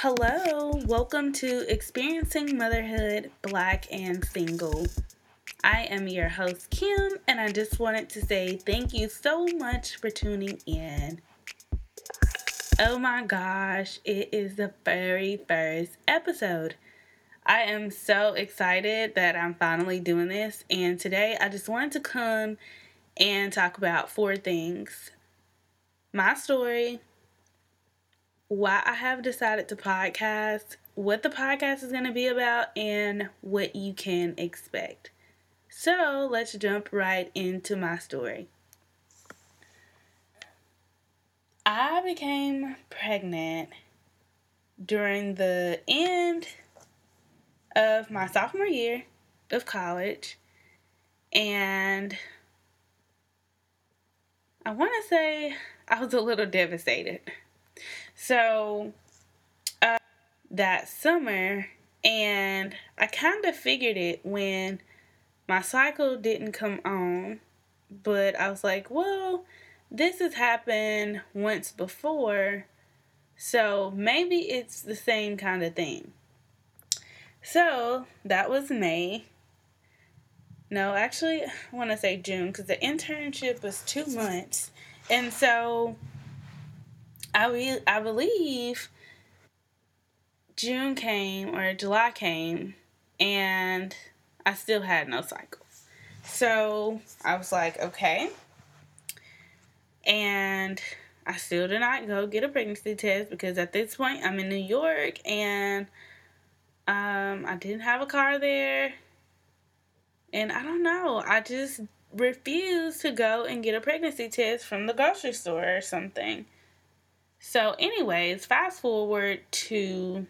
Hello, welcome to Experiencing Motherhood Black and Single. I am your host, Kim, and I just wanted to say thank you so much for tuning in. Oh my gosh, it is the very first episode. I am so excited that I'm finally doing this, and today I just wanted to come and talk about four things my story, why I have decided to podcast, what the podcast is going to be about, and what you can expect. So let's jump right into my story. I became pregnant during the end of my sophomore year of college, and I want to say I was a little devastated. So uh, that summer, and I kind of figured it when my cycle didn't come on, but I was like, well, this has happened once before, so maybe it's the same kind of thing. So that was May. No, actually, I want to say June because the internship was two months. And so I re- I believe June came or July came and I still had no cycle. So I was like, okay. And I still did not go get a pregnancy test because at this point I'm in New York and um, I didn't have a car there. And I don't know. I just refused to go and get a pregnancy test from the grocery store or something. So, anyways, fast forward to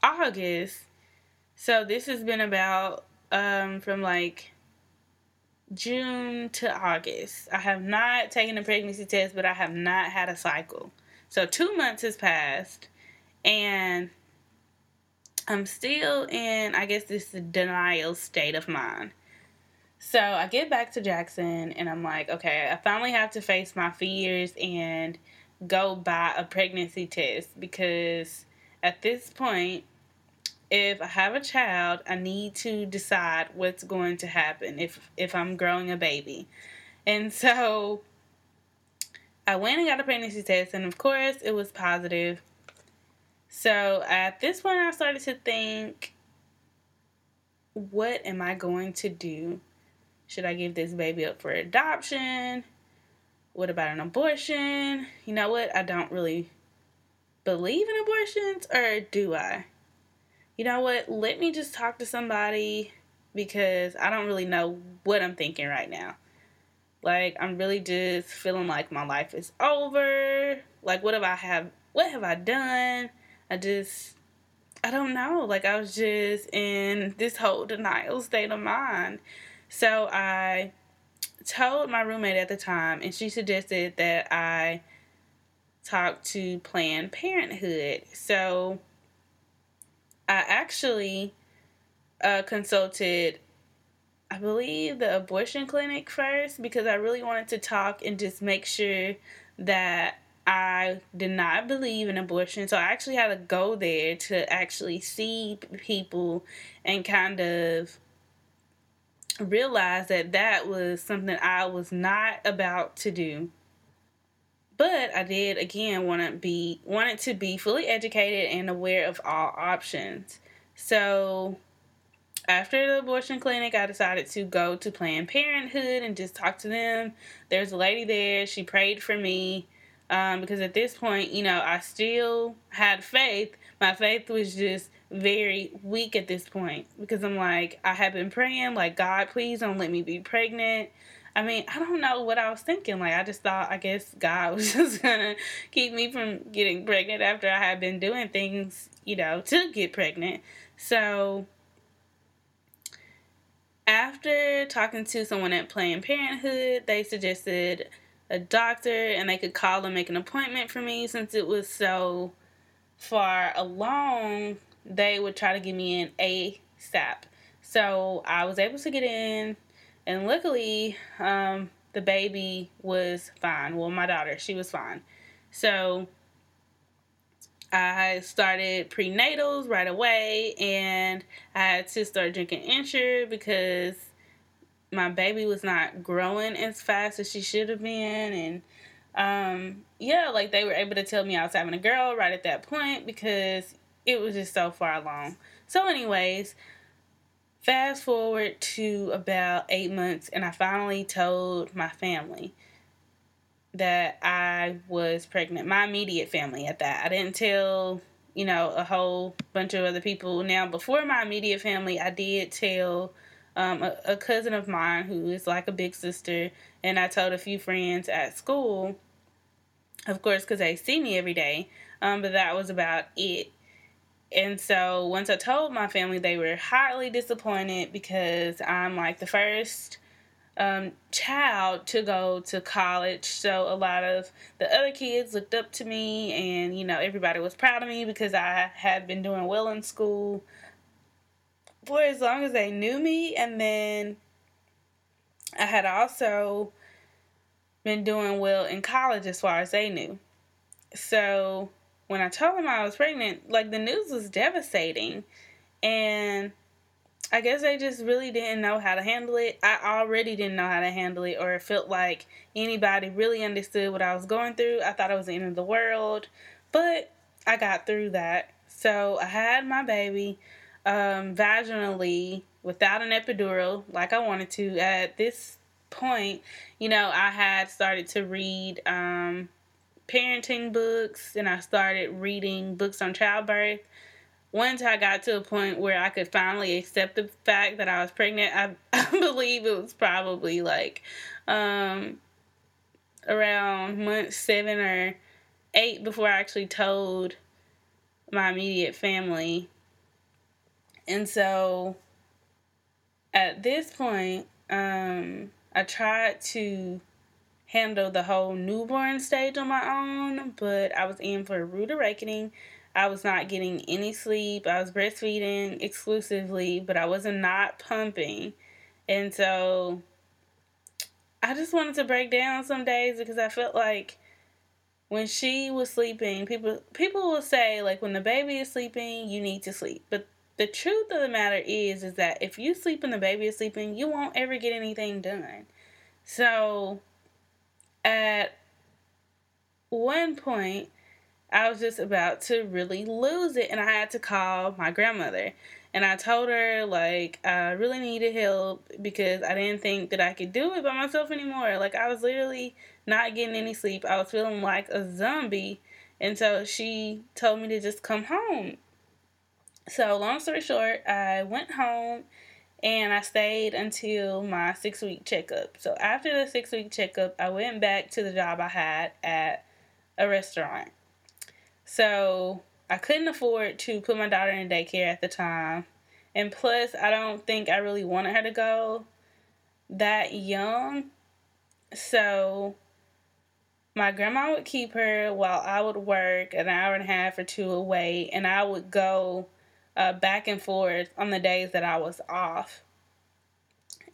August. So, this has been about um, from like June to August. I have not taken a pregnancy test, but I have not had a cycle. So, two months has passed, and I'm still in, I guess, this denial state of mind. So I get back to Jackson and I'm like, okay, I finally have to face my fears and go buy a pregnancy test because at this point, if I have a child, I need to decide what's going to happen if if I'm growing a baby. And so I went and got a pregnancy test and of course it was positive. So at this point I started to think what am I going to do? Should I give this baby up for adoption? What about an abortion? You know what? I don't really believe in abortions, or do I? You know what? Let me just talk to somebody because I don't really know what I'm thinking right now. Like I'm really just feeling like my life is over. Like what have I have what have I done? I just I don't know. Like I was just in this whole denial state of mind. So I told my roommate at the time, and she suggested that I talk to Planned Parenthood. So I actually uh, consulted, I believe, the abortion clinic first because I really wanted to talk and just make sure that I did not believe in abortion. So I actually had to go there to actually see people and kind of realized that that was something I was not about to do. But I did again want to be wanted to be fully educated and aware of all options. So after the abortion clinic, I decided to go to Planned Parenthood and just talk to them. There's a lady there. She prayed for me um, because at this point, you know, I still had faith. My faith was just very weak at this point because I'm like, I have been praying, like, God, please don't let me be pregnant. I mean, I don't know what I was thinking. Like, I just thought, I guess God was just gonna keep me from getting pregnant after I had been doing things, you know, to get pregnant. So, after talking to someone at Planned Parenthood, they suggested a doctor and they could call and make an appointment for me since it was so far along they would try to get me in ASAP. So I was able to get in, and luckily, um, the baby was fine. Well, my daughter, she was fine. So I started prenatals right away, and I had to start drinking Ensure because my baby was not growing as fast as she should have been, and um, yeah, like they were able to tell me I was having a girl right at that point because it was just so far along. So, anyways, fast forward to about eight months, and I finally told my family that I was pregnant. My immediate family at that. I didn't tell, you know, a whole bunch of other people. Now, before my immediate family, I did tell um, a, a cousin of mine who is like a big sister, and I told a few friends at school, of course, because they see me every day. Um, but that was about it. And so once I told my family, they were highly disappointed because I'm like the first um, child to go to college. So a lot of the other kids looked up to me, and you know everybody was proud of me because I had been doing well in school for as long as they knew me, and then I had also been doing well in college as far as they knew. So when I told them I was pregnant, like the news was devastating, and I guess they just really didn't know how to handle it. I already didn't know how to handle it, or it felt like anybody really understood what I was going through. I thought it was the end of the world, but I got through that. So I had my baby um, vaginally without an epidural, like I wanted to. At this point, you know, I had started to read um, parenting books and I started reading books on childbirth once I got to a point where I could finally accept the fact that I was pregnant, I, I believe it was probably like um, around month seven or eight before I actually told my immediate family. And so at this point, um, I tried to handle the whole newborn stage on my own, but I was in for a rude awakening I was not getting any sleep. I was breastfeeding exclusively, but I wasn't pumping. And so I just wanted to break down some days because I felt like when she was sleeping, people people will say like when the baby is sleeping, you need to sleep. But the truth of the matter is is that if you sleep and the baby is sleeping, you won't ever get anything done. So at one point I was just about to really lose it, and I had to call my grandmother. And I told her, like, I really needed help because I didn't think that I could do it by myself anymore. Like, I was literally not getting any sleep. I was feeling like a zombie. And so she told me to just come home. So, long story short, I went home and I stayed until my six week checkup. So, after the six week checkup, I went back to the job I had at a restaurant. So I couldn't afford to put my daughter in daycare at the time. And plus, I don't think I really wanted her to go that young. So my grandma would keep her while I would work an hour and a half or two away, and I would go uh, back and forth on the days that I was off.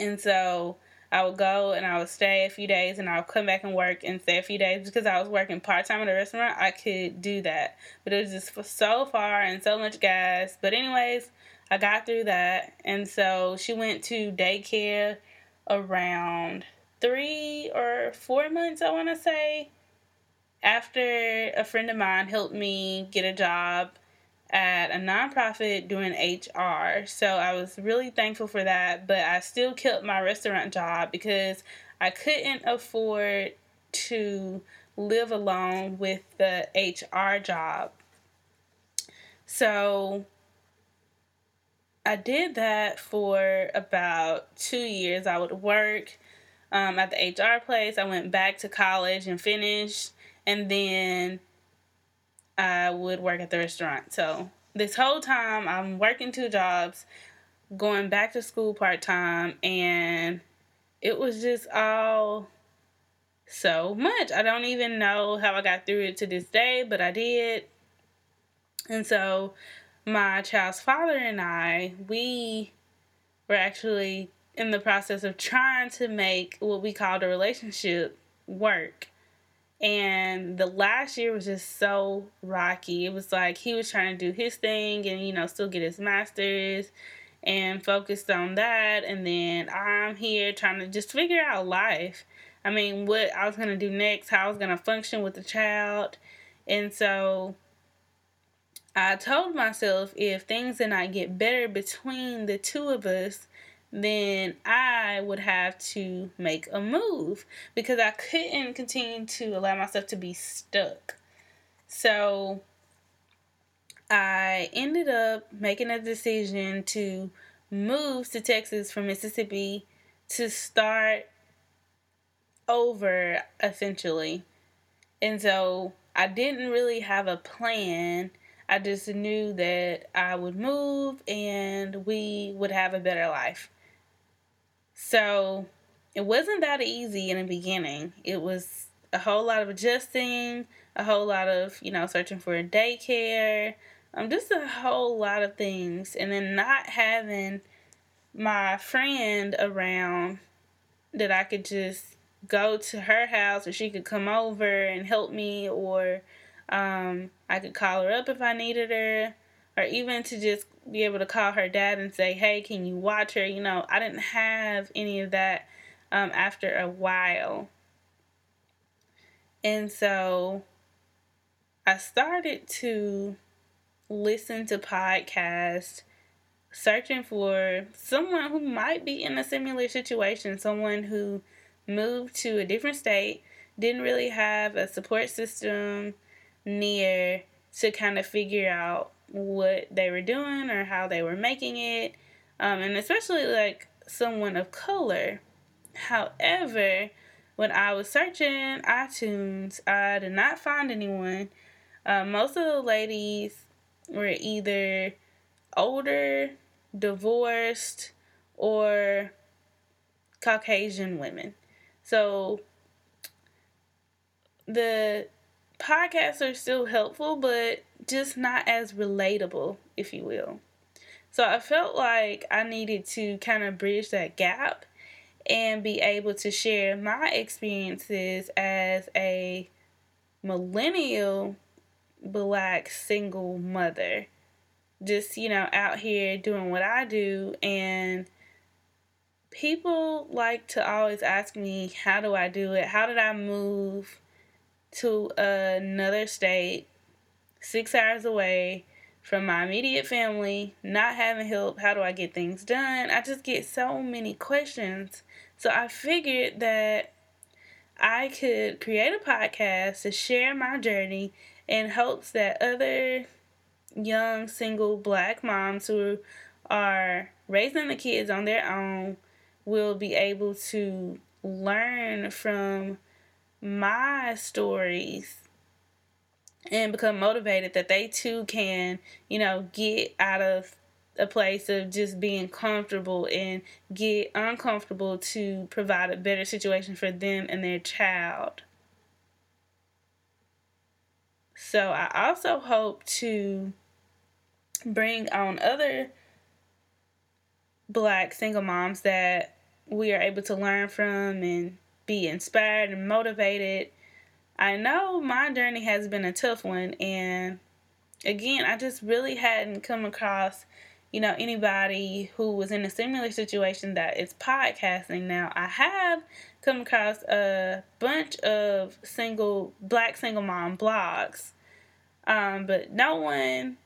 And so I would go and I would stay a few days and I would come back and work and stay a few days because I was working part time at a restaurant. I could do that, but it was just so far and so much gas. But anyways, I got through that, and so she went to daycare around three or four months, I want to say, after a friend of mine helped me get a job at a nonprofit doing HR. So I was really thankful for that, but I still kept my restaurant job because I couldn't afford to live alone with the HR job. So I did that for about two years. I would work um, at the HR place. I went back to college and finished, and then I would work at the restaurant. So this whole time I'm working two jobs, going back to school part time, and it was just all so much. I don't even know how I got through it to this day, but I did. And so my child's father and I, we were actually in the process of trying to make what we called a relationship work. And the last year was just so rocky. It was like he was trying to do his thing and, you know, still get his master's and focused on that. And then I'm here trying to just figure out life. I mean, what I was going to do next, how I was going to function with the child. And so I told myself if things did not get better between the two of us, then I would have to make a move because I couldn't continue to allow myself to be stuck. So I ended up making a decision to move to Texas from Mississippi to start over essentially. And so I didn't really have a plan. I just knew that I would move and we would have a better life. So it wasn't that easy in the beginning. It was a whole lot of adjusting, a whole lot of, you know, searching for a daycare, um, just a whole lot of things. And then not having my friend around that I could just go to her house or she could come over and help me or um, I could call her up if I needed her or even to just be able to call her dad and say, hey, can you watch her? You know, I didn't have any of that um, after a while. And so I started to listen to podcasts, searching for someone who might be in a similar situation, someone who moved to a different state, didn't really have a support system near to kind of figure out what they were doing or how they were making it, um, and especially like someone of color. However, when I was searching iTunes, I did not find anyone. Uh, most of the ladies were either older, divorced, or Caucasian women. So the podcasts are still helpful, but just not as relatable, if you will. So I felt like I needed to kind of bridge that gap and be able to share my experiences as a millennial black single mother. Just, you know, out here doing what I do. And people like to always ask me, how do I do it? How did I move to another state six hours away from my immediate family, not having help. How do I get things done? I just get so many questions. So I figured that I could create a podcast to share my journey in hopes that other young single black moms who are raising the kids on their own will be able to learn from my stories and become motivated that they too can, you know, get out of a place of just being comfortable and get uncomfortable to provide a better situation for them and their child. So I also hope to bring on other black single moms that we are able to learn from and be inspired and motivated I know my journey has been a tough one, and again, I just really hadn't come across, you know, anybody who was in a similar situation that is podcasting. Now, I have come across a bunch of single black single mom blogs, um, but no one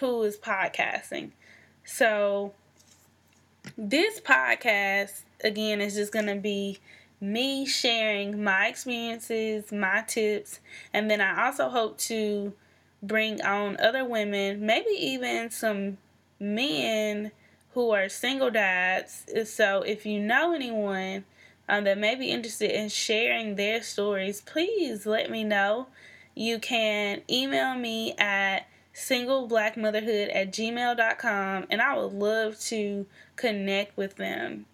who is podcasting. So, this podcast again is just going to be me sharing my experiences, my tips, and then I also hope to bring on other women, maybe even some men who are single dads. So if you know anyone um, that may be interested in sharing their stories, please let me know. You can email me at singleblackmotherhood at gmail.com and I would love to connect with them.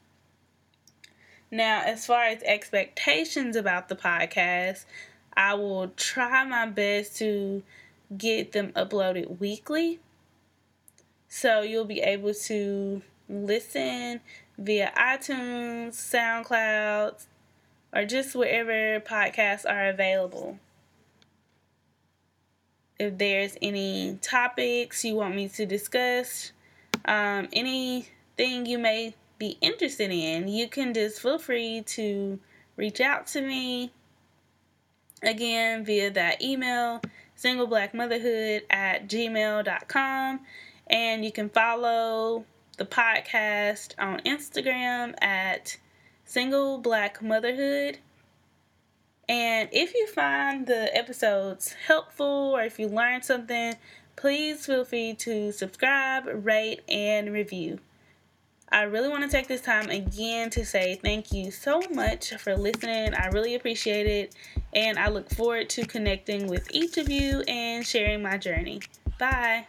Now, as far as expectations about the podcast, I will try my best to get them uploaded weekly. So you'll be able to listen via iTunes, SoundCloud, or just wherever podcasts are available. If there's any topics you want me to discuss, um, anything you may be interested in, you can just feel free to reach out to me. Again via that email singleblackmotherhood at gmail.com and you can follow the podcast on instagram at single black motherhood and if you find the episodes helpful or if you learned something please feel free to subscribe rate and review I really want to take this time again to say thank you so much for listening. I really appreciate it. And I look forward to connecting with each of you and sharing my journey. Bye.